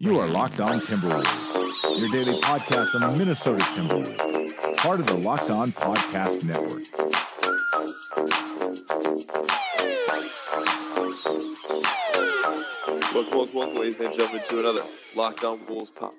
You are Locked On Timberwolves, your daily podcast on the Minnesota Timberwolves, part of the Locked On Podcast Network. Welcome, welcome, welcome, ladies and gentlemen, to another Locked On Wolves po-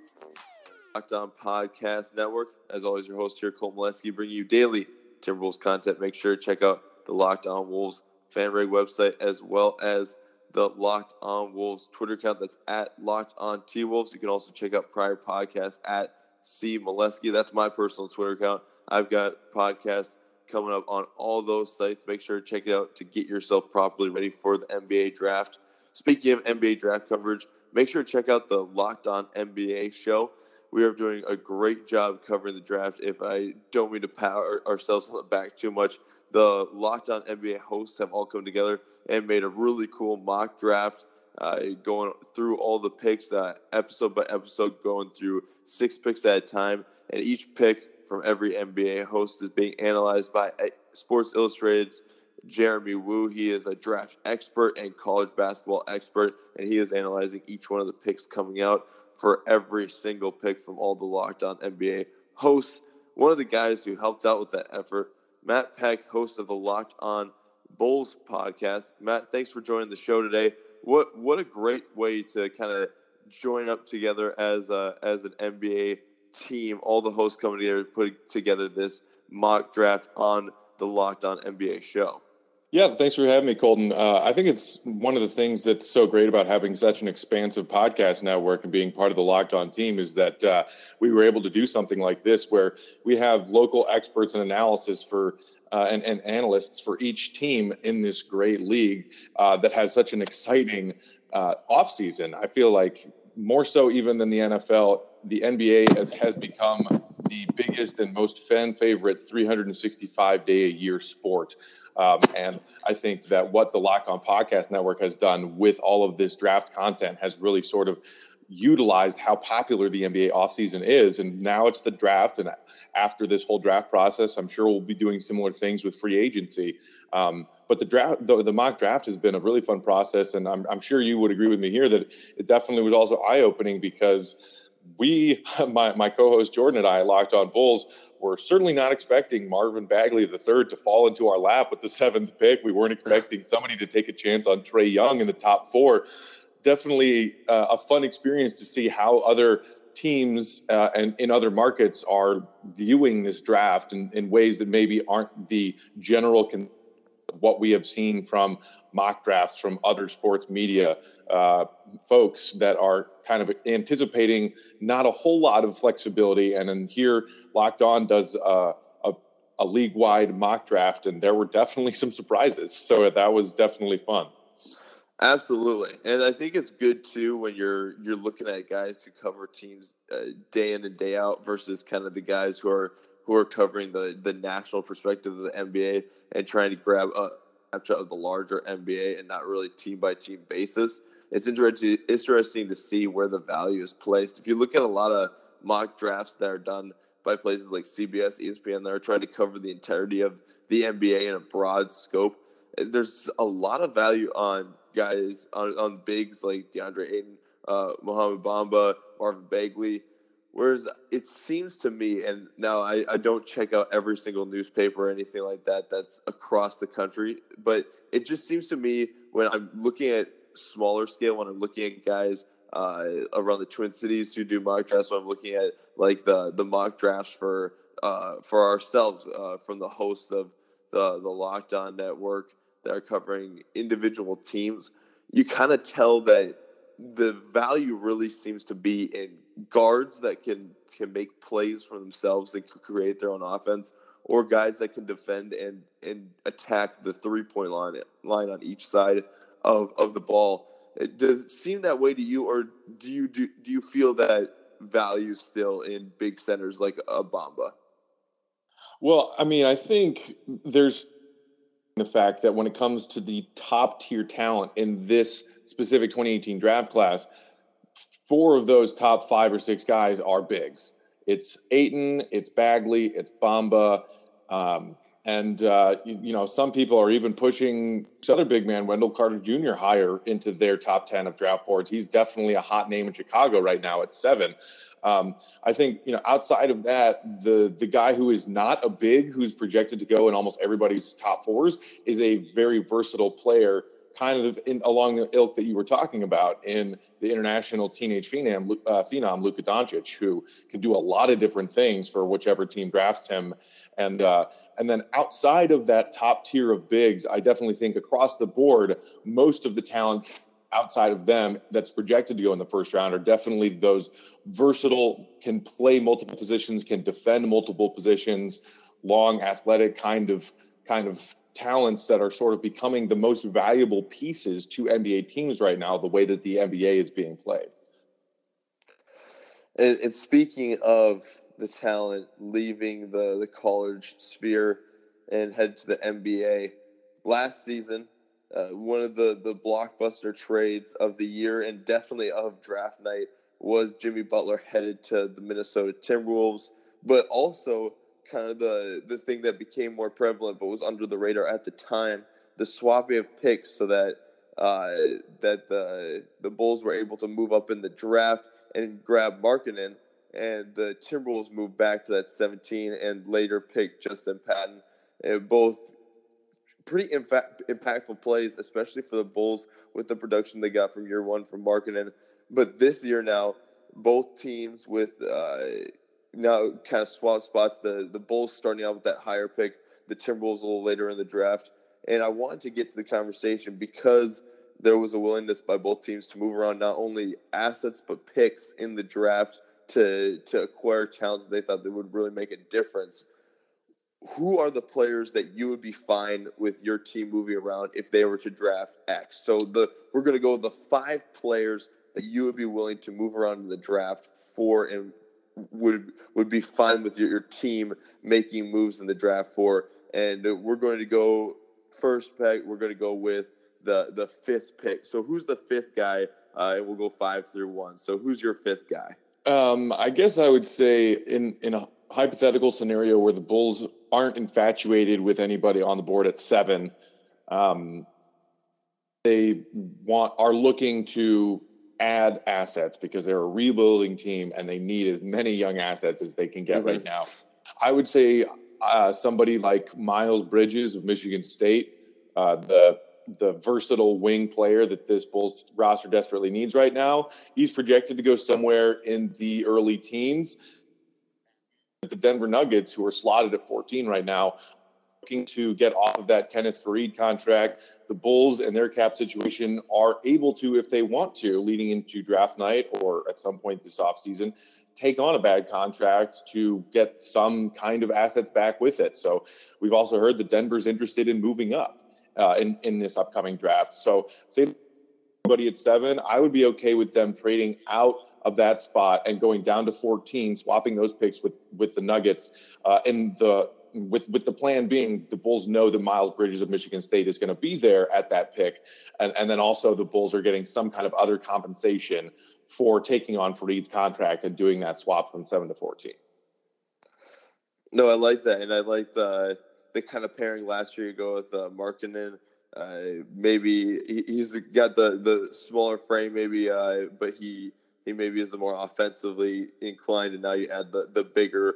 Locked On Podcast Network. As always, your host here, Cole Molesky, bringing you daily Timberwolves content. Make sure to check out the Locked On Wolves fan rag website as well as the Locked On Wolves Twitter account. That's at Locked On T Wolves. You can also check out prior podcasts at C Molesky. That's my personal Twitter account. I've got podcasts coming up on all those sites. Make sure to check it out to get yourself properly ready for the NBA draft. Speaking of NBA draft coverage, make sure to check out the Locked On NBA show. We are doing a great job covering the draft. If I don't mean to pat ourselves on the back too much, the Locked On NBA hosts have all come together and made a really cool mock draft, uh, going through all the picks, uh, episode by episode, going through six picks at a time, and each pick from every NBA host is being analyzed by uh, Sports Illustrated's Jeremy Wu. He is a draft expert and college basketball expert, and he is analyzing each one of the picks coming out for every single pick from all the Locked On NBA hosts. One of the guys who helped out with that effort, Matt Peck, host of the Locked On Bulls podcast. Matt, thanks for joining the show today. What what a great way to kind of join up together as a, as an NBA team. All the hosts coming together, putting together this mock draft on the Locked On NBA show. Yeah, thanks for having me, Colton. Uh, I think it's one of the things that's so great about having such an expansive podcast network and being part of the Locked On team is that uh, we were able to do something like this where we have local experts and analysis for uh, and, and, analysts for each team in this great league uh, that has such an exciting uh, offseason. I feel like more so even than the NFL, the NBA has, has become the biggest and most fan favorite 365 day a year sport. Um, and I think that what the Locked On Podcast Network has done with all of this draft content has really sort of utilized how popular the NBA offseason is. And now it's the draft. And after this whole draft process, I'm sure we'll be doing similar things with free agency. Um, but the draft, the, the, mock draft has been a really fun process. And I'm, I'm sure you would agree with me here that it definitely was also eye opening because we, my, my co host Jordan and I, Locked On Bulls, were certainly not expecting Marvin Bagley the third to fall into our lap with the seventh pick. We weren't expecting somebody to take a chance on Trae Young in the top four definitely uh, a fun experience to see how other teams uh, and in other markets are viewing this draft in, in ways that maybe aren't the general con- what we have seen from mock drafts from other sports media uh, folks that are kind of anticipating not a whole lot of flexibility. And then here locked on does uh, a, a league-wide mock draft and there were definitely some surprises. So that was definitely fun. Absolutely, and I think it's good too when you're you're looking at guys who cover teams uh, day in and day out versus kind of the guys who are who are covering the the national perspective of the NBA and trying to grab a snapshot of the larger NBA and not really team by team basis. It's interesting interesting to see where the value is placed. If you look at a lot of mock drafts that are done by places like CBS, ESPN, that are trying to cover the entirety of the NBA in a broad scope, there's a lot of value on guys on, on bigs like DeAndre Ayton, uh, Mohamed Bamba, Marvin Bagley. Whereas it seems to me, and now I, I don't check out every single newspaper or anything like that that's across the country, but it just seems to me when I'm looking at smaller scale, when I'm looking at guys uh, around the Twin Cities who do mock drafts, when I'm looking at like the the mock drafts for uh, for ourselves uh, from the host of the the Locked On Network that are covering individual teams, you kind of tell that the value really seems to be in guards that can can make plays for themselves and create their own offense, or guys that can defend and and attack the three point line line on each side of, of the ball. Does it seem that way to you, or do you do, do you feel that value still in big centers like a Bamba? Well, I mean, I think there's the fact that when it comes to the top tier talent in this specific 2018 draft class, four of those top five or six guys are bigs. It's Ayton, it's Bagley, it's Bamba, um, And, uh, you, you, know, some people are even pushing other big man, Wendell Carter Jr., higher into their top 10 of draft boards. He's definitely a hot name in Chicago right now at seven. Um, I think, you know, outside of that, the, the guy who is not a big, who's projected to go in almost everybody's top fours, is a very versatile player kind of in, along the ilk that you were talking about in the international teenage phenom, uh, phenom Luka Doncic, who can do a lot of different things for whichever team drafts him. And uh, and then outside of that top tier of bigs, I definitely think across the board, most of the talent outside of them that's projected to go in the first round are definitely those versatile, can play multiple positions, can defend multiple positions, long, athletic kind of kind of talents that are sort of becoming the most valuable pieces to NBA teams right now, the way that the NBA is being played. And, and speaking of the talent leaving the, the college sphere and head to the NBA, last season, uh, one of the, the blockbuster trades of the year and definitely of draft night was Jimmy Butler headed to the Minnesota Timberwolves, but also kind of the the thing that became more prevalent but was under the radar at the time the swapping of picks so that uh, that the the Bulls were able to move up in the draft and grab Markkanen and the Timberwolves moved back to that 17 and later picked Justin Patton. And both pretty impactful plays especially for the Bulls with the production they got from year one from Markkanen. But this year now both teams with uh, now kind of swap spots. The the Bulls starting out with that higher pick, the Timberwolves a little later in the draft. And I wanted to get to the conversation because there was a willingness by both teams to move around not only assets but picks in the draft to to acquire talent that they thought that would really make a difference. Who are the players that you would be fine with your team moving around if they were to draft X? So the we're going to go the five players that you would be willing to move around in the draft for and would would be fine with your, your team making moves in the draft for. And we're going to go first pick. We're going to go with the the fifth pick. So who's the fifth guy? Uh, and we'll go five through one. So who's your fifth guy? Um, I guess I would say in in a hypothetical scenario where the Bulls aren't infatuated with anybody on the board at seven, um, they want are looking to add assets because they're a rebuilding team and they need as many young assets as they can get right now. I would say uh, somebody like Miles Bridges of Michigan State, uh, the the versatile wing player that this Bulls roster desperately needs right now. He's projected to go somewhere in the early teens. The Denver Nuggets, who are slotted at 14 right now, looking to get off of that Kenneth Faried contract. The Bulls and their cap situation are able to, if they want to, leading into draft night or at some point this offseason, take on a bad contract to get some kind of assets back with it. So we've also heard that Denver's interested in moving up uh, in, in this upcoming draft. So say anybody at seven, I would be okay with them trading out of that spot and going down to 14, swapping those picks with with the Nuggets. Uh, and the with with the plan being the Bulls know that Miles Bridges of Michigan State is going to be there at that pick, and, and then also the Bulls are getting some kind of other compensation for taking on Faried's contract and doing that swap from seven to fourteen. No, I like that, and I like the the kind of pairing last year you go with uh, Markkanen. Uh, maybe he, he's got the the smaller frame, maybe, uh, but he he maybe is the more offensively inclined, and now you add the the bigger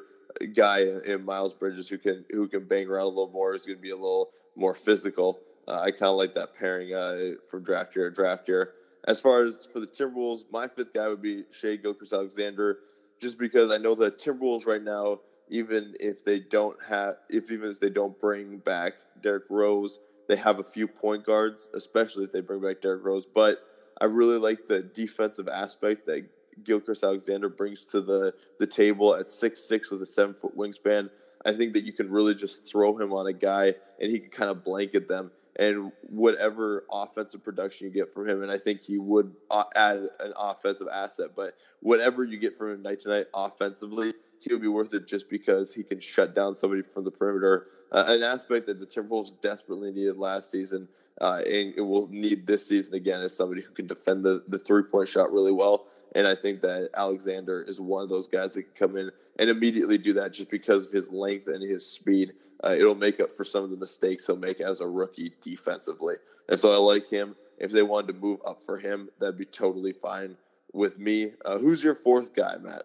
guy in Miles Bridges who can who can bang around a little more is going to be a little more physical. Uh, I kind of like that pairing uh, from draft year to draft year. As far as for the Timberwolves, my fifth guy would be Shai Gilgeous-Alexander, just because I know the Timberwolves right now, even if they don't have, if even if they don't bring back Derrick Rose, they have a few point guards, especially if they bring back Derrick Rose. But I really like the defensive aspect that Gilgeous-Alexander brings to the the table at six six with a seven foot wingspan. I think that you can really just throw him on a guy and he can kind of blanket them and whatever offensive production you get from him, and I think he would uh, add an offensive asset. But whatever you get from him night to night offensively, he'll be worth it just because he can shut down somebody from the perimeter. Uh, an aspect that the Timberwolves desperately needed last season, uh, and, and will need this season again, is somebody who can defend the, the three point shot really well. And I think that Alexander is one of those guys that can come in and immediately do that just because of his length and his speed. Uh, it'll make up for some of the mistakes he'll make as a rookie defensively. And so I like him. If they wanted to move up for him, that'd be totally fine with me. Uh, who's your fourth guy, Matt?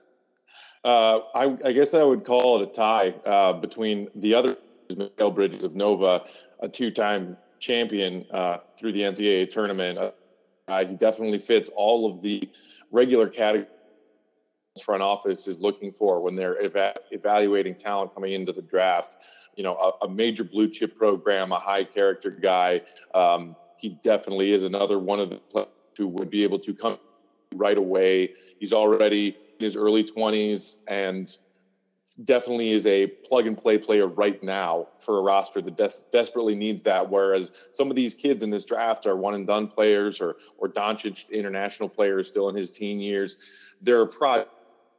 Uh, I, I, guess I would call it a tie uh, between the other Mikal Bridges of Nova, a two-time champion uh, through the NCAA tournament. Uh, he definitely fits all of the regular categories front office is looking for when they're eva- evaluating talent coming into the draft. You know, a, a major blue chip program, a high character guy. Um, he definitely is another one of the players who would be able to come right away. He's already in his early 20s and definitely is a plug and play player right now for a roster that des- desperately needs that. Whereas some of these kids in this draft are one and done players or or Doncic international players still in his teen years. There are pro-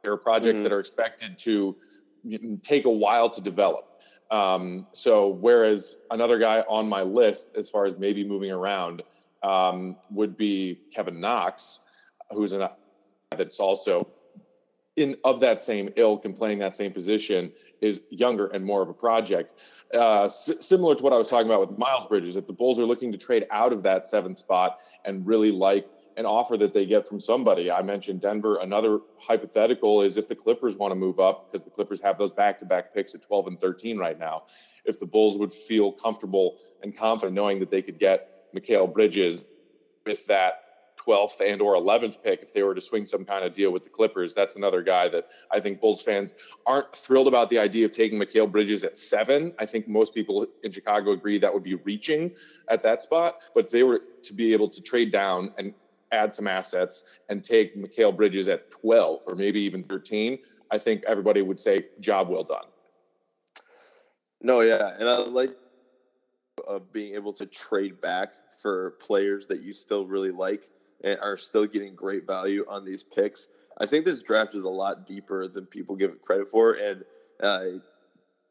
there are projects mm-hmm. that are expected to take a while to develop. Um, so whereas another guy on my list, as far as maybe moving around, um, would be Kevin Knox, who's an that's also in of that same ilk and playing that same position is younger and more of a project. Uh, s- similar to what I was talking about with Miles Bridges, if the Bulls are looking to trade out of that seventh spot and really like an offer that they get from somebody, I mentioned Denver. Another hypothetical is if the Clippers want to move up because the Clippers have those back-to-back picks at 12 and 13 right now. If the Bulls would feel comfortable and confident knowing that they could get Mikal Bridges with that 12th and or 11th pick if they were to swing some kind of deal with the Clippers. That's another guy that I think Bulls fans aren't thrilled about the idea of taking Mikal Bridges at seven. I think most people in Chicago agree that would be reaching at that spot. But if they were to be able to trade down and add some assets and take Mikal Bridges at 12 or maybe even 13, I think everybody would say job well done. No, yeah, and I like of being able to trade back for players that you still really like and are still getting great value on these picks. I think this draft is a lot deeper than people give it credit for. And uh,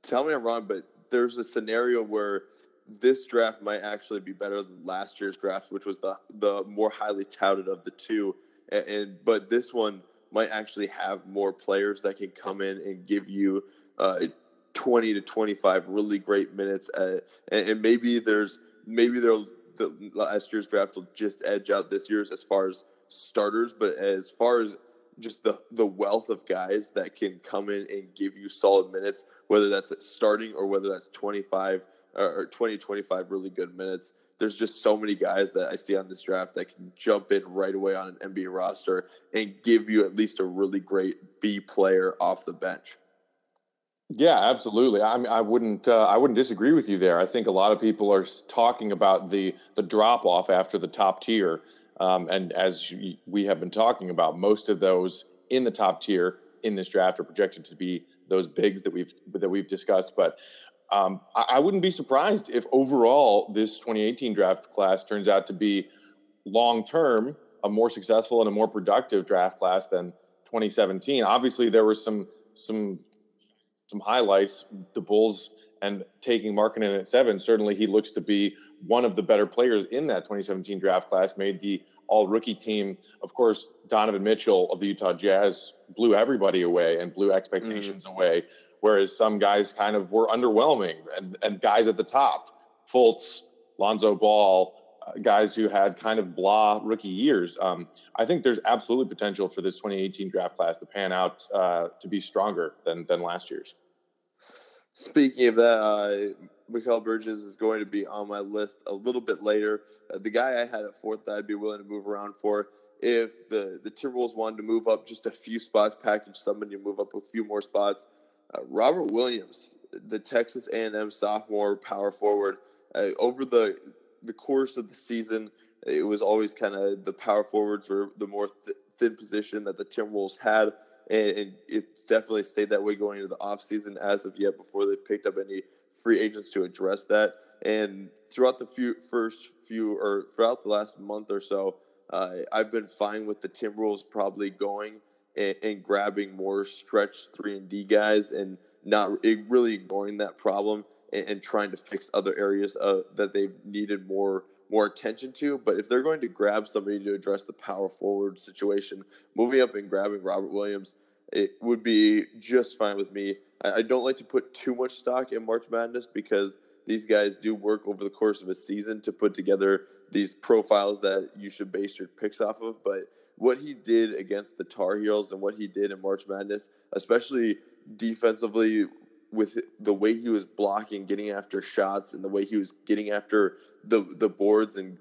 tell me I'm wrong, but there's a scenario where this draft might actually be better than last year's draft, which was the the more highly touted of the two. And, and but this one might actually have more players that can come in and give you uh, 20 to 25 really great minutes. At, and, and maybe there's maybe they'll the last year's draft will just edge out this year's as far as starters, but as far as just the the wealth of guys that can come in and give you solid minutes, whether that's at starting or whether that's 25 or 20, 25 really good minutes. There's just so many guys that I see on this draft that can jump in right away on an NBA roster and give you at least a really great B player off the bench. Yeah, absolutely. I mean, I wouldn't, uh, I wouldn't disagree with you there. I think a lot of people are talking about the the drop off after the top tier, um, and as we have been talking about, most of those in the top tier in this draft are projected to be those bigs that we've that we've discussed. But um, I, I wouldn't be surprised if overall this 2018 draft class turns out to be long term a more successful and a more productive draft class than 2017. Obviously, there were some some some highlights. The Bulls and taking Markkanen at seven, certainly he looks to be one of the better players in that 2017 draft class. Made the All Rookie team. Of course, Donovan Mitchell of the Utah Jazz blew everybody away and blew expectations mm-hmm. away. Whereas some guys kind of were underwhelming, and, and guys at the top, Fultz, Lonzo Ball, guys who had kind of blah rookie years. Um, I think there's absolutely potential for this 2018 draft class to pan out uh, to be stronger than than last year's. Speaking of that, uh, Mikal Bridges is going to be on my list a little bit later. Uh, the guy I had at fourth that I'd be willing to move around for. If the, the Timberwolves wanted to move up just a few spots, package somebody to move up a few more spots, uh, Robert Williams, the Texas A&M sophomore power forward, uh, over the the course of the season, it was always kind of the power forwards were the more th- thin position that the Timberwolves had, and, and, it definitely stayed that way going into the offseason as of yet before they've picked up any free agents to address that. And throughout the few first few or throughout the last month or so, uh, I've been fine with the Timberwolves probably going and, and grabbing more stretch three and D guys and not really ignoring that problem and, and trying to fix other areas uh, that they've needed more more attention to. But if they're going to grab somebody to address the power forward situation, moving up and grabbing Robert Williams, it would be just fine with me. I, I don't like to put too much stock in March Madness because these guys do work over the course of a season to put together these profiles that you should base your picks off of. But what he did against the Tar Heels and what he did in March Madness, especially defensively with the way he was blocking, getting after shots, and the way he was getting after the the boards and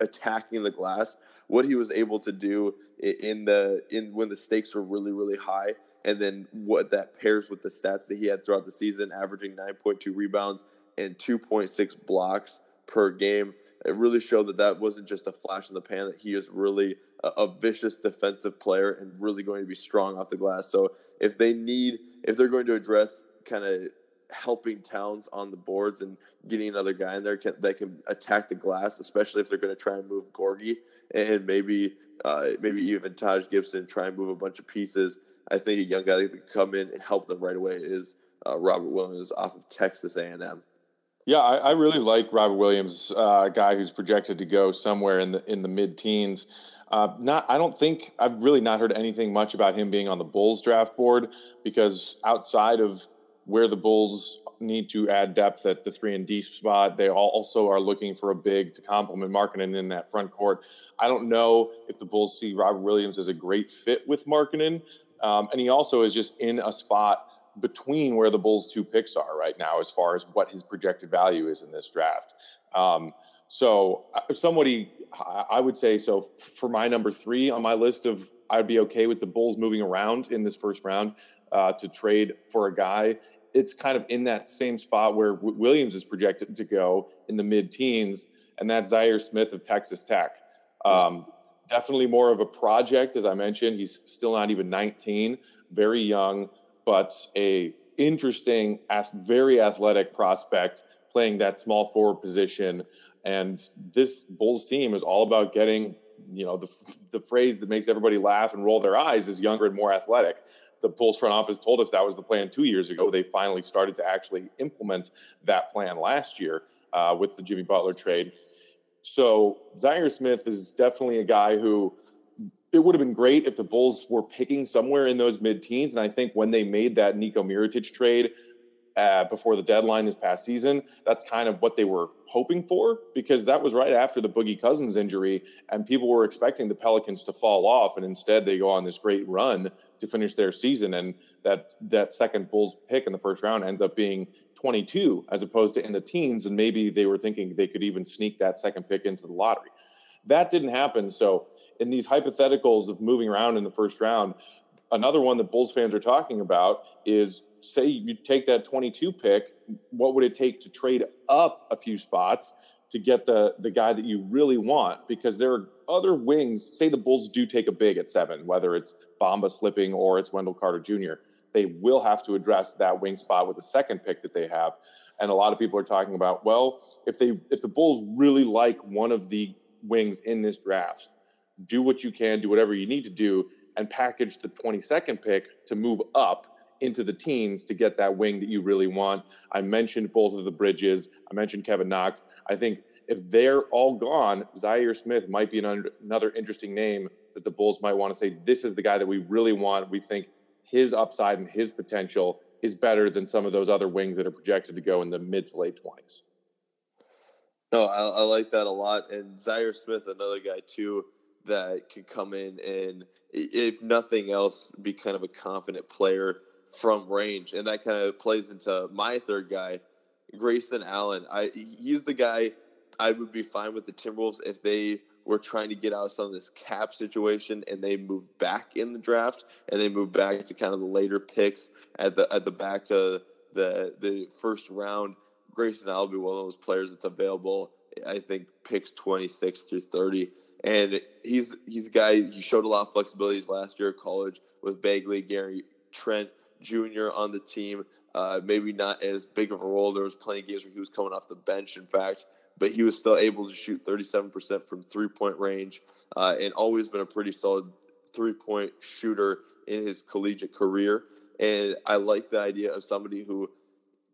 attacking the glass, what he was able to do in the in when the stakes were really really high, and then what that pairs with the stats that he had throughout the season, averaging 9.2 rebounds and 2.6 blocks per game. It really showed that that wasn't just a flash in the pan; that he is really a, a vicious defensive player and really going to be strong off the glass. So if they need, if they're going to address kind of helping Towns on the boards and getting another guy in there can, that can attack the glass, especially if they're going to try and move Gorgui and maybe uh, maybe even Taj Gibson try and move a bunch of pieces. I think a young guy that can come in and help them right away is uh, Robert Williams off of Texas A&M. Yeah, I, I really like Robert Williams, uh, a guy who's projected to go somewhere in the in the mid teens. Uh, not, I don't think I've really not heard anything much about him being on the Bulls draft board because outside of where the Bulls need to add depth at the three and D spot. They also are looking for a big to complement Markkanen in that front court. I don't know if the Bulls see Robert Williams as a great fit with Markkanen. Um, and he also is just in a spot between where the Bulls' two picks are right now, as far as what his projected value is in this draft. Um, so, uh, somebody, I would say, so for my number three on my list of, I'd be okay with the Bulls moving around in this first round uh, to trade for a guy it's kind of in that same spot where Williams is projected to go in the mid teens, and that's Zhaire Smith of Texas Tech. Um, definitely more of a project, as I mentioned. He's still not even 19, very young, but a interesting, very athletic prospect playing that small forward position. And this Bulls team is all about getting, you know, the the phrase that makes everybody laugh and roll their eyes is younger and more athletic the Bulls front office told us that was the plan two years ago. They finally started to actually implement that plan last year uh, with the Jimmy Butler trade. So Zhaire Smith is definitely a guy who it would have been great if the Bulls were picking somewhere in those mid teens. And I think when they made that Nico Mirotic trade, uh, before the deadline this past season. That's kind of what they were hoping for because that was right after the Boogie Cousins injury, and people were expecting the Pelicans to fall off, and instead they go on this great run to finish their season, and that that second Bulls pick in the first round ends up being 22 as opposed to in the teens, and maybe they were thinking they could even sneak that second pick into the lottery. That didn't happen. So in these hypotheticals of moving around in the first round, another one that Bulls fans are talking about is say you take that 22 pick, what would it take to trade up a few spots to get the the guy that you really want? Because there are other wings. Say the Bulls do take a big at seven, whether it's Bamba slipping or it's Wendell Carter Jr. They will have to address that wing spot with the second pick that they have. And a lot of people are talking about, well, if they if the Bulls really like one of the wings in this draft, do what you can, do whatever you need to do, and package the 22nd pick to move up into the teens to get that wing that you really want. I mentioned both of the bridges. I mentioned Kevin Knox. I think if they're all gone, Zhaire Smith might be an, another interesting name that the Bulls might want to say, this is the guy that we really want. We think his upside and his potential is better than some of those other wings that are projected to go in the mid to late 20s. No, I, I like that a lot. And Zhaire Smith, another guy too, that can come in and, if nothing else, be kind of a confident player from range, and that kind of plays into my third guy, Grayson Allen. I he's the guy I would be fine with the Timberwolves if they were trying to get out of some of this cap situation and they move back in the draft and they move back to kind of the later picks at the at the back of the the first round. Grayson Allen will be one of those players that's available. I think picks 26 through 30. And he's he's a guy he showed a lot of flexibilities last year at college with Bagley, Gary Trent, Jr. on the team. Uh, maybe not as big of a role. There was plenty of games where he was coming off the bench, in fact, but he was still able to shoot 37% from three point range uh, and always been a pretty solid three point shooter in his collegiate career. And I like the idea of somebody who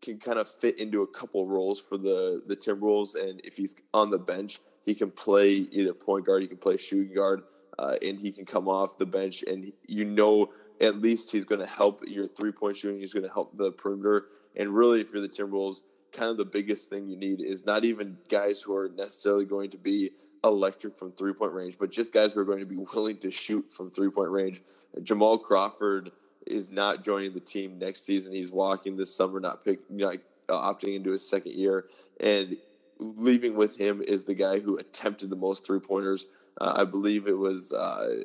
can kind of fit into a couple roles for the the Timberwolves. And if he's on the bench, he can play either point guard, he can play shooting guard, uh, and he can come off the bench. And you know at least he's going to help your three point shooting. He's going to help the perimeter. And really, if you're the Timberwolves, kind of the biggest thing you need is not even guys who are necessarily going to be electric from three point range, but just guys who are going to be willing to shoot from three point range. Jamal Crawford is not joining the team next season. He's walking this summer, not pick, not uh, opting into his second year, and leaving with him is the guy who attempted the most three pointers. Uh, I believe it was uh,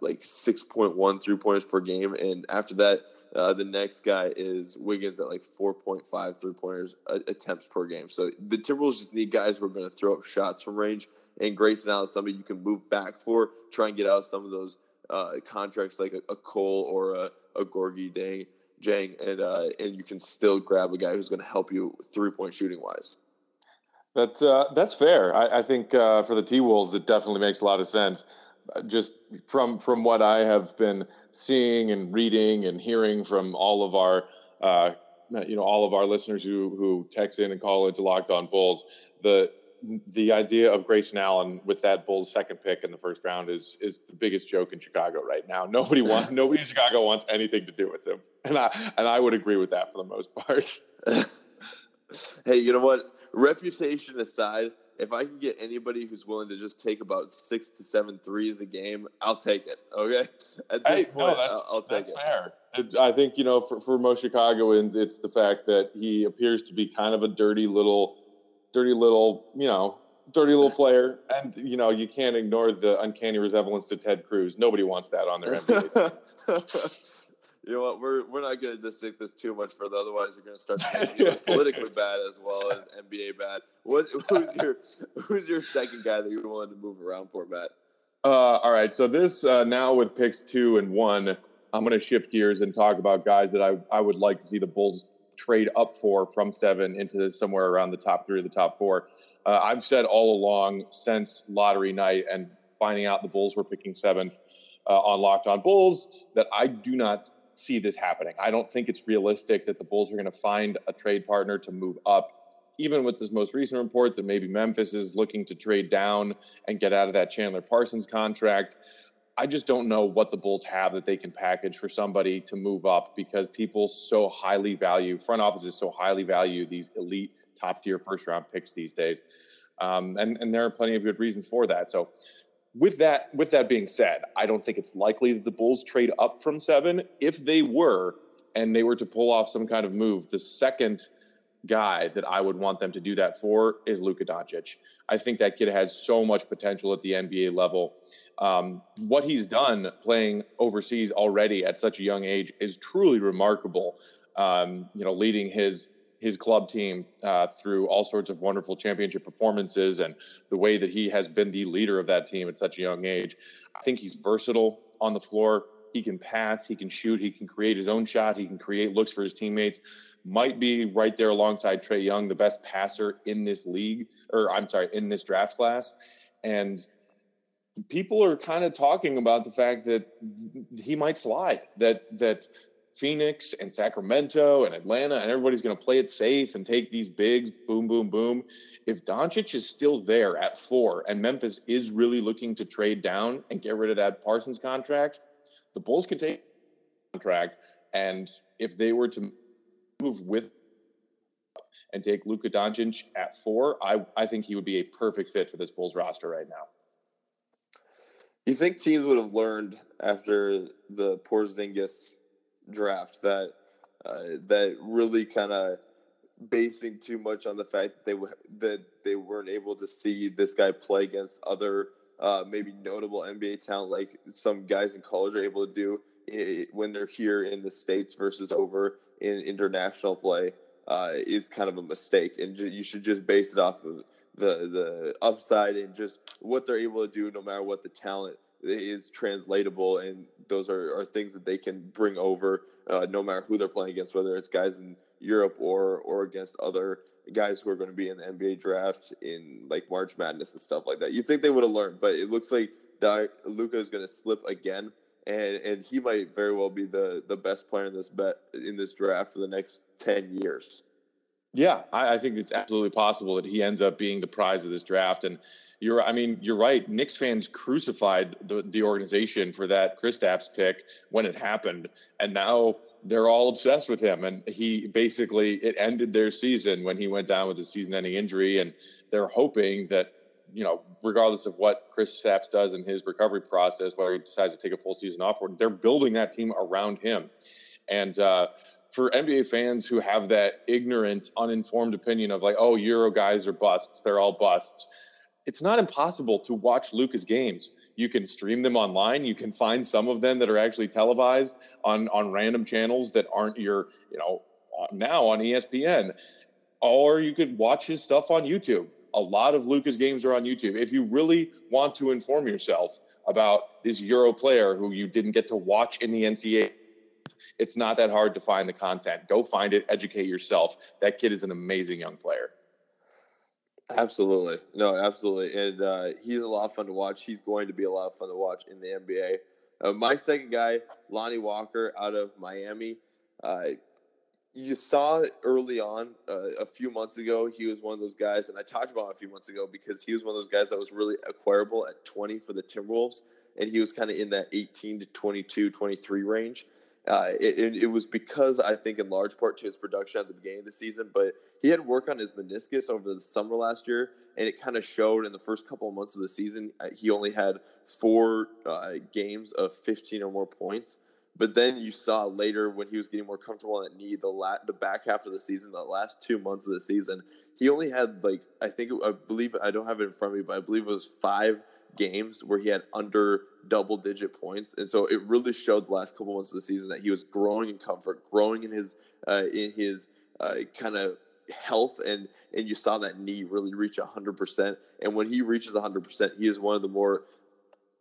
like 6.1 three pointers per game, and after that, uh, the next guy is Wiggins at like 4.5 three pointers uh, attempts per game. So the Timberwolves just need guys who are going to throw up shots from range. And Grayson Allen is somebody you can move back for, try and get out of some of those uh, contracts like a, a, Cole or a, a Gorgui Dang, Jang, and uh, and you can still grab a guy who's going to help you three point shooting wise. That's uh, that's fair. I, I think uh, for the T Wolves, it definitely makes a lot of sense. Just from from what I have been seeing and reading and hearing from all of our uh, you know all of our listeners who who text in and call into Locked On Bulls, the the idea of Grayson Allen with that Bulls second pick in the first round is is the biggest joke in Chicago right now. Nobody wants nobody in Chicago wants anything to do with him, and I and I would agree with that for the most part. hey, you know what? Reputation aside, if I can get anybody who's willing to just take about six to seven threes a game, I'll take it. Okay, at this hey, point, no, that's, I'll, take that's it. fair. I think you know, for, for most Chicagoans, it's the fact that he appears to be kind of a dirty little dirty little, you know, dirty little player. And, you know, you can't ignore the uncanny resemblance to Ted Cruz. Nobody wants that on their NBA team. you know what? We're we're not going to dissect this too much further. Otherwise, you're going to start getting politically bad as well as NBA bad. What who's your who's your second guy that you're willing to move around for, Matt? Uh, all right. So this uh, now with picks two and one, I'm going to shift gears and talk about guys that I I would like to see the Bulls trade up for from seven into somewhere around the top three or the top four. Uh, I've said all along since lottery night and finding out the Bulls were picking seventh uh, on Locked On Bulls that I do not see this happening. I don't think it's realistic that the Bulls are going to find a trade partner to move up. Even with this most recent report that maybe Memphis is looking to trade down and get out of that Chandler Parsons contract, I just don't know what the Bulls have that they can package for somebody to move up because people so highly value front offices so highly value these elite top tier first round picks these days, um, and and there are plenty of good reasons for that. So. With that, with that being said, I don't think it's likely that the Bulls trade up from seven. If they were, and they were to pull off some kind of move, the second guy that I would want them to do that for is Luka Doncic. I think that kid has so much potential at the NBA level. Um, what he's done playing overseas already at such a young age is truly remarkable. Um, you know, leading his his club team uh, through all sorts of wonderful championship performances and the way that he has been the leader of that team at such a young age. I think he's versatile on the floor. He can pass, he can shoot, he can create his own shot, he can create looks for his teammates. Might be right there alongside Trae Young, the best passer in this league, or I'm sorry, in this draft class. And people are kind of talking about the fact that he might slide that that Phoenix and Sacramento and Atlanta and everybody's going to play it safe and take these bigs boom boom boom. If Doncic is still there at 4 and Memphis is really looking to trade down and get rid of that Parsons contract the Bulls can take contract and if they were to move with and take Luka Doncic at 4 I I think he would be a perfect fit for this Bulls roster right now. You think teams would have learned after the Porzingis draft that uh, that really kind of basing too much on the fact that they w- that they weren't able to see this guy play against other uh, maybe notable NBA talent like some guys in college are able to do it, when they're here in the states versus over in international play uh, is kind of a mistake, and ju- you should just base it off of the the upside and just what they're able to do, no matter what the talent is translatable, and those are, are things that they can bring over, uh, no matter who they're playing against, whether it's guys in Europe or or against other guys who are going to be in the NBA draft in like March Madness and stuff like that. You think they would have learned, but it looks like Luka is going to slip again, and and he might very well be the the best player in this bet in this draft for the next ten years. Yeah, I, I, think it's absolutely possible that he ends up being the prize of this draft. And you're, I mean, you're right. Knicks fans crucified the, the organization for that Kristaps pick when it happened, and now they're all obsessed with him. And he basically it ended their season when he went down with a season-ending injury, and they're hoping that you know, regardless of what Chris Kristaps does in his recovery process, whether he decides to take a full season off, or they're building that team around him. And uh, for NBA fans who have that ignorant, uninformed opinion of like, oh, Euro guys are busts, they're all busts. It's not impossible to watch Luka's games. You can stream them online. You can find some of them that are actually televised on on random channels that aren't your, you know, now on ESPN. Or you could watch his stuff on YouTube. A lot of Luka's games are on YouTube. If you really want to inform yourself about this Euro player who you didn't get to watch in the NCAA it's not that hard to find the content. Go find it, educate yourself. That kid is an amazing young player. Absolutely. No, absolutely. And uh, he's a lot of fun to watch. He's going to be a lot of fun to watch in the NBA. Uh, my second guy, Lonnie Walker out of Miami. Uh, you saw early on uh, a few months ago, he was one of those guys, and I talked about a few months ago because he was one of those guys that was really acquirable at 20 for the Timberwolves, and he was kind of in that 18 to 22, 23 range. Uh, it, it, was because I think in large part to his production at the beginning of the season, but he had work on his meniscus over the summer last year, and it kind of showed in the first couple of months of the season. Uh, he only had four uh, games of 15 or more points, but then you saw later when he was getting more comfortable on that knee, the la- the back half of the season, the last two months of the season, he only had like I think I believe I don't have it in front of me, but I believe it was five games where he had under double digit points, and so it really showed the last couple months of the season that he was growing in comfort, growing in his uh, in his uh, kind of health, and and you saw that knee really reach hundred percent. And when he reaches hundred percent, he is one of the more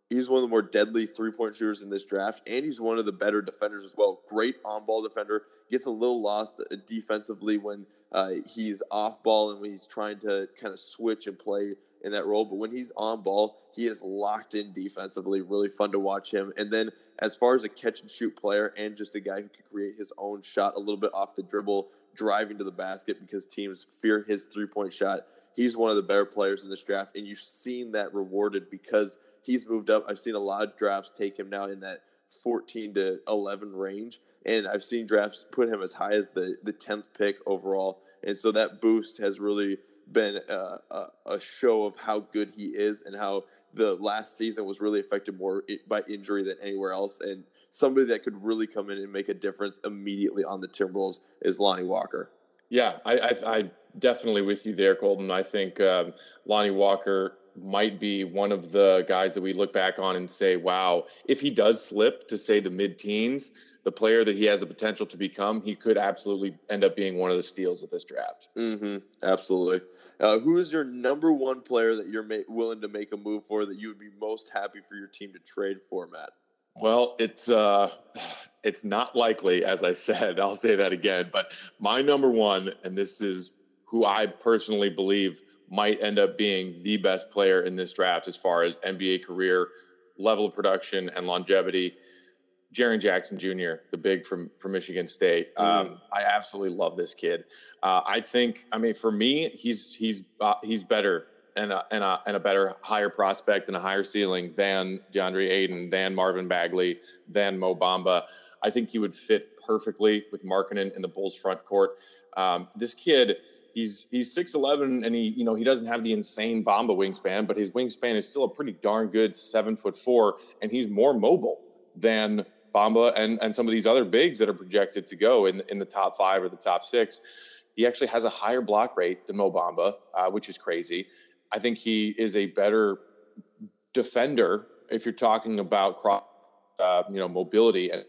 he's one of the more deadly three point shooters in this draft, and he's one of the better defenders as well. Great on ball defender. Gets a little lost uh, defensively when uh, he's off ball and when he's trying to kind of switch and play in that role. But when he's on ball, he is locked in defensively. Really fun to watch him. And then as far as a catch and shoot player and just a guy who can create his own shot a little bit off the dribble, driving to the basket because teams fear his three point shot. He's one of the better players in this draft, and you've seen that rewarded because he's moved up. I've seen a lot of drafts take him now in that 14 to 11 range, and I've seen drafts put him as high as the the 10th pick overall. And so that boost has really been a, a, a, show of how good he is and how the last season was really affected more by injury than anywhere else. And somebody that could really come in and make a difference immediately on the Timberwolves is Lonnie Walker. Yeah, I, I, I definitely with you there, Colton. I think um, Lonnie Walker might be one of the guys that we look back on and say, wow, if he does slip to say the mid teens, the player that he has the potential to become, he could absolutely end up being one of the steals of this draft. Mm-hmm. Absolutely. Uh, who is your number one player that you're ma- willing to make a move for that you would be most happy for your team to trade for, Matt? Well, it's uh, it's not likely, as I said. I'll say that again. But my number one, and this is who I personally believe might end up being the best player in this draft as far as NBA career level of production and longevity. Jaren Jackson Jr., the big from from Michigan State. Mm. Um, I absolutely love this kid. Uh, I think, I mean, for me, he's he's uh, he's better and a, and a and a better higher prospect and a higher ceiling than DeAndre Ayton, than Marvin Bagley, than Mo Bamba. I think he would fit perfectly with Markkanen in the Bulls front court. Um, this kid, he's he's six eleven and he you know he doesn't have the insane Bamba wingspan, but his wingspan is still a pretty darn good seven foot four, and he's more mobile than Bamba and, and some of these other bigs that are projected to go in, in the top five or the top six. He actually has a higher block rate than Mo Bamba, uh, which is crazy. I think he is a better defender if you're talking about cross, uh, you know, mobility and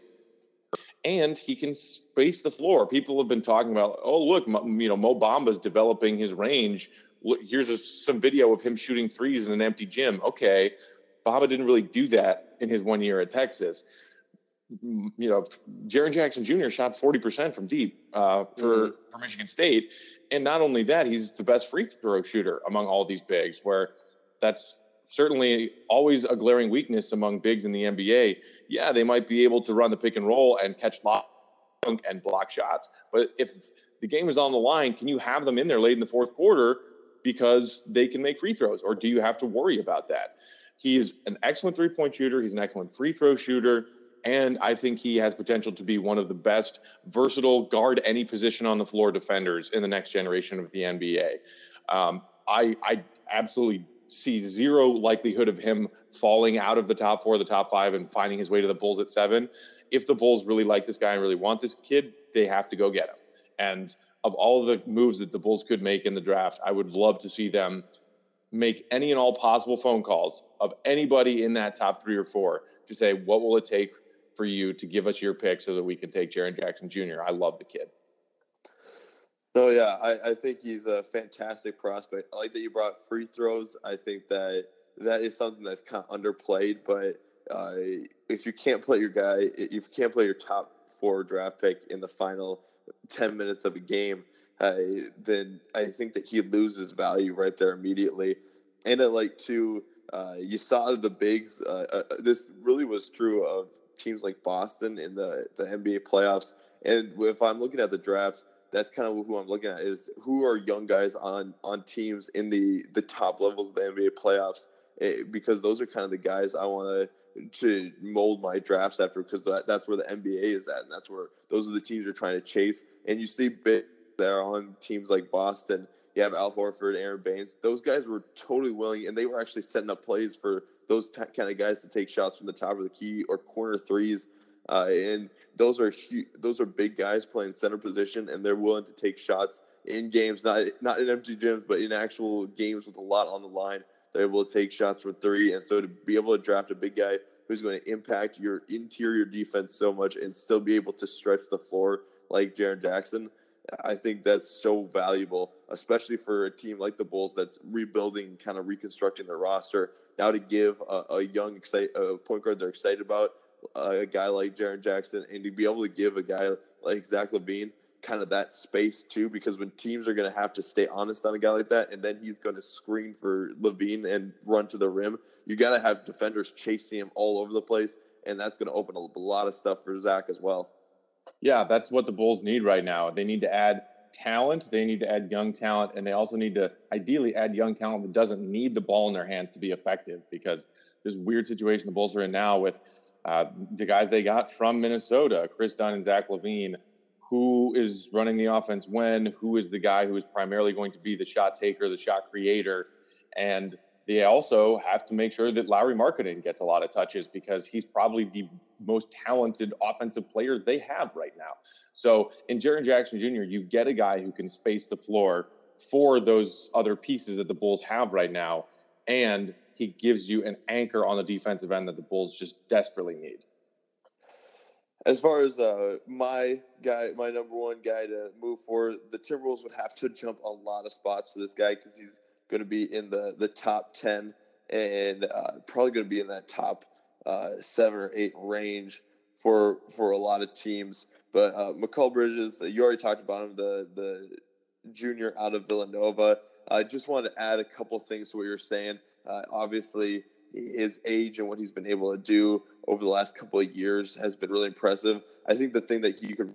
and he can space the floor. People have been talking about, oh look, you know, Mo Bamba's developing his range. Look, here's a, some video of him shooting threes in an empty gym. Okay, Bamba didn't really do that in his one year at Texas you know, Jaren Jackson Jr. shot 40% from deep uh, for, mm-hmm. for Michigan State. And not only that, he's the best free throw shooter among all these bigs, where that's certainly always a glaring weakness among bigs in the NBA. Yeah, they might be able to run the pick and roll and catch lock and block shots. But if the game is on the line, can you have them in there late in the fourth quarter because they can make free throws, or do you have to worry about that? He is an excellent three point shooter. He's an excellent free throw shooter. And I think he has potential to be one of the best versatile guard any position on the floor defenders in the next generation of the NBA. Um, I, I absolutely see zero likelihood of him falling out of the top four, the top five, and finding his way to the Bulls at seven. If the Bulls really like this guy and really want this kid, they have to go get him. And of all the moves that the Bulls could make in the draft, I would love to see them make any and all possible phone calls of anybody in that top three or four to say, what will it take for you to give us your pick so that we can take Jaren Jackson Jr.? I love the kid. Oh yeah, I, I think he's a fantastic prospect. I like that you brought free throws. I think that that is something that's kind of underplayed. But uh, if you can't play your guy, if you can't play your top four draft pick in the final ten minutes of a game, uh, then I think that he loses value right there immediately. And I like to uh, you saw the bigs. Uh, uh, this really was true of teams like Boston in the the NBA playoffs. And if I'm looking at the drafts that's kind of who I'm looking at is who are young guys on on teams in the the top levels of the NBA playoffs eh, because those are kind of the guys I want to to mold my drafts after because that, that's where the NBA is at and that's where those are the teams you're trying to chase. And you see bit there on teams like Boston you have Al Horford Aron Baynes those guys were totally willing and they were actually setting up plays for those t- kind of guys to take shots from the top of the key or corner threes uh, and those are those are big guys playing center position, and they're willing to take shots in games, not not in empty gyms, but in actual games with a lot on the line. They're able to take shots from three, and so to be able to draft a big guy who's going to impact your interior defense so much and still be able to stretch the floor like Jaren Jackson, I think that's so valuable, especially for a team like the Bulls that's rebuilding, kind of reconstructing their roster. Now to give a, a young excite, a point guard they're excited about a guy like Jaren Jackson and to be able to give a guy like Zach LaVine kind of that space too, because when teams are going to have to stay honest on a guy like that, and then he's going to screen for LaVine and run to the rim, you got to have defenders chasing him all over the place, and that's going to open up a lot of stuff for Zach as well. Yeah, that's what the Bulls need right now. They need to add talent, they need to add young talent, and they also need to ideally add young talent that doesn't need the ball in their hands to be effective because this weird situation the Bulls are in now with uh, the guys they got from Minnesota, Kris Dunn and Zach LaVine, who is running the offense when, who is the guy who is primarily going to be the shot taker, the shot creator. And they also have to make sure that Lauri Markkanen gets a lot of touches because he's probably the most talented offensive player they have right now. So in Jaren Jackson Jr., you get a guy who can space the floor for those other pieces that the Bulls have right now. And he gives you an anchor on the defensive end that the Bulls just desperately need. As far as uh, my guy, my number one guy to move forward, the Timberwolves would have to jump a lot of spots for this guy because he's going to be in the the top ten and uh, probably going to be in that top uh, seven or eight range for for a lot of teams. But uh, Mikal Bridges, you already talked about him, the the junior out of Villanova. I just wanted to add a couple things to what you're saying. Uh, obviously, his age and what he's been able to do over the last couple of years has been really impressive. I think the thing that he could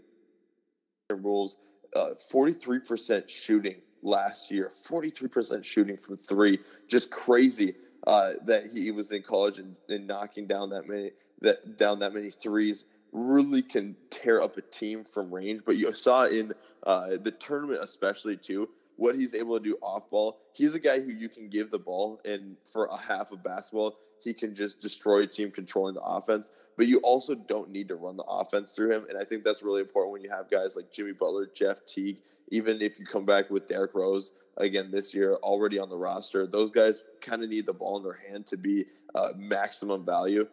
rules uh, 43% shooting last year, 43% shooting from three, just crazy uh, that he was in college and, and knocking down that many that down that many threes really can tear up a team from range. But you saw in uh, the tournament, especially too, what he's able to do off ball. He's a guy who you can give the ball, and for a half of basketball, he can just destroy a team controlling the offense. But you also don't need to run the offense through him, and I think that's really important when you have guys like Jimmy Butler, Jeff Teague. Even if you come back with Derrick Rose again this year, already on the roster, those guys kind of need the ball in their hand to be uh, maximum value.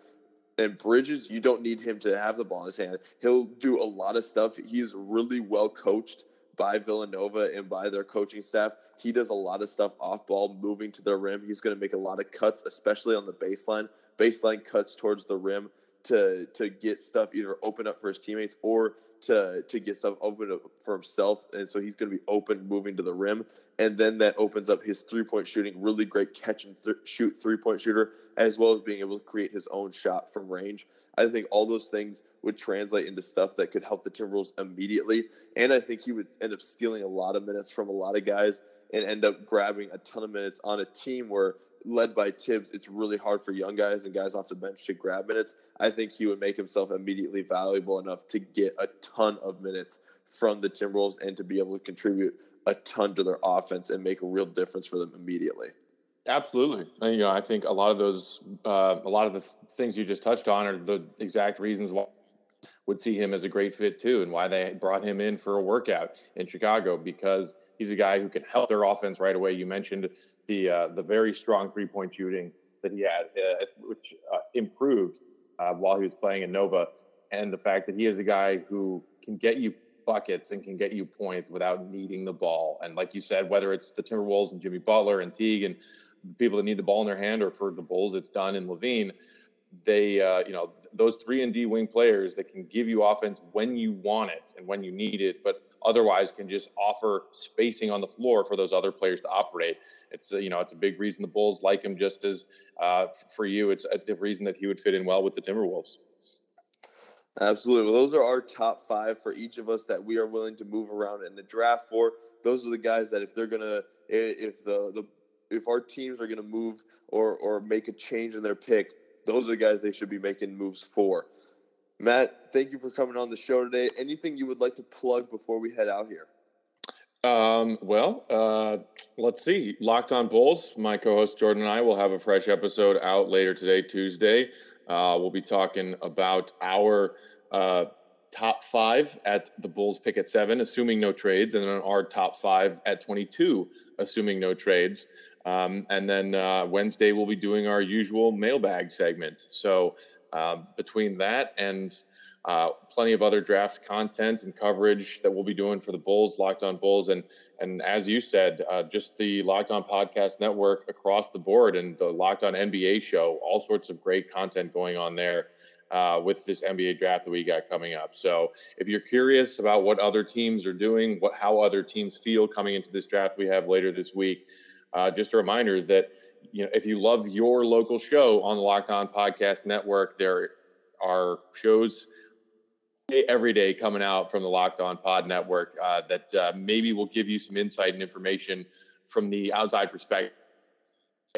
And Bridges, you don't need him to have the ball in his hand. He'll do a lot of stuff. He's really well coached by Villanova and by their coaching staff. He does a lot of stuff off ball, moving to the rim. He's going to make a lot of cuts, especially on the baseline. Baseline cuts towards the rim to to get stuff either open up for his teammates or to to get stuff open up for himself. And so he's going to be open, moving to the rim, and then that opens up his three point shooting. Really great catch and th- shoot three point shooter, as well as being able to create his own shot from range. I think all those things would translate into stuff that could help the Timberwolves immediately. And I think he would end up stealing a lot of minutes from a lot of guys and end up grabbing a ton of minutes on a team where led by Thibs, it's really hard for young guys and guys off the bench to grab minutes. I think he would make himself immediately valuable enough to get a ton of minutes from the Timberwolves and to be able to contribute a ton to their offense and make a real difference for them immediately. Absolutely. You know, I think a lot of those, uh, a lot of the things you just touched on are the exact reasons why would see him as a great fit too, and why they brought him in for a workout in Chicago because he's a guy who can help their offense right away. You mentioned the uh, the very strong three point shooting that he had, uh, which uh, improved uh, while he was playing in Nova, and the fact that he is a guy who can get you buckets and can get you points without needing the ball. And like you said, whether it's the Timberwolves and Jimmy Butler and Teague and people that need the ball in their hand, or for the Bulls, it's Dunn and LaVine. They, uh, you know, those three and D wing players that can give you offense when you want it and when you need it, but otherwise can just offer spacing on the floor for those other players to operate. It's a, you know, it's a big reason the Bulls like him. Just as uh, for you, it's a reason that he would fit in well with the Timberwolves. Absolutely. Well, those are our top five for each of us that we are willing to move around in the draft for. Those are the guys that if they're gonna, if the the if our teams are gonna move or or make a change in their pick, those are the guys they should be making moves for. Matt, thank you for coming on the show today. Anything you would like to plug before we head out here? Um, well, uh, let's see. Locked on Bulls. My co-host Jordan and I will have a fresh episode out later today, Tuesday. Uh, we'll be talking about our uh, top five at the Bulls pick at seven, assuming no trades, and then our top five at 22, assuming no trades. Um, and then uh, Wednesday, we'll be doing our usual mailbag segment. So um, between that and uh, plenty of other draft content and coverage that we'll be doing for the Bulls, Locked On Bulls, and and as you said, uh, just the Locked On Podcast Network across the board, and the Locked On NBA show, all sorts of great content going on there. Uh, with this NBA draft that we got coming up. So, if you're curious about what other teams are doing, what how other teams feel coming into this draft we have later this week, uh, just a reminder that you know if you love your local show on the Locked On Podcast Network, there are shows every day coming out from the Locked On Pod Network uh, that uh, maybe will give you some insight and information from the outside perspective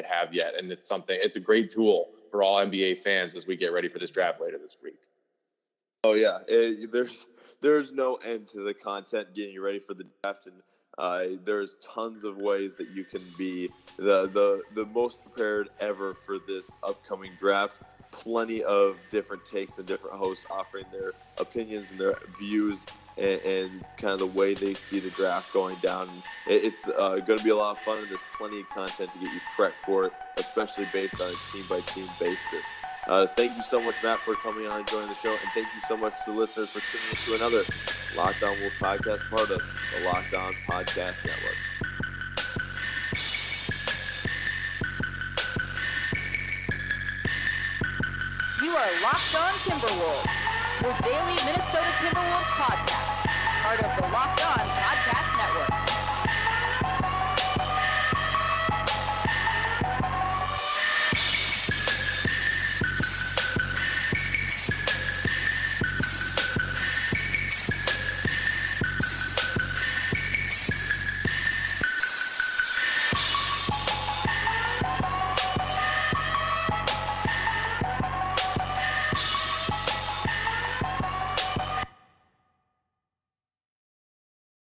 have yet. And it's something it's a great tool for all nba fans as we get ready for this draft later this week. Oh yeah. It, there's there's no end to the content getting you ready for the draft and uh, there's tons of ways that you can be the, the the most prepared ever for this upcoming draft. Plenty of different takes and different hosts offering their opinions and their views and, and kind of the way they see the draft going down. It, it's uh, going to be a lot of fun, and there's plenty of content to get you prepped for it, especially based on a team by team basis. Uh, thank you so much, Matt, for coming on and joining the show. And thank you so much to listeners for tuning in to another Locked On Wolves podcast, part of the Locked On Podcast Network. You are Locked On Timberwolves, your daily Minnesota Timberwolves podcast, part of the Locked On Podcast Network.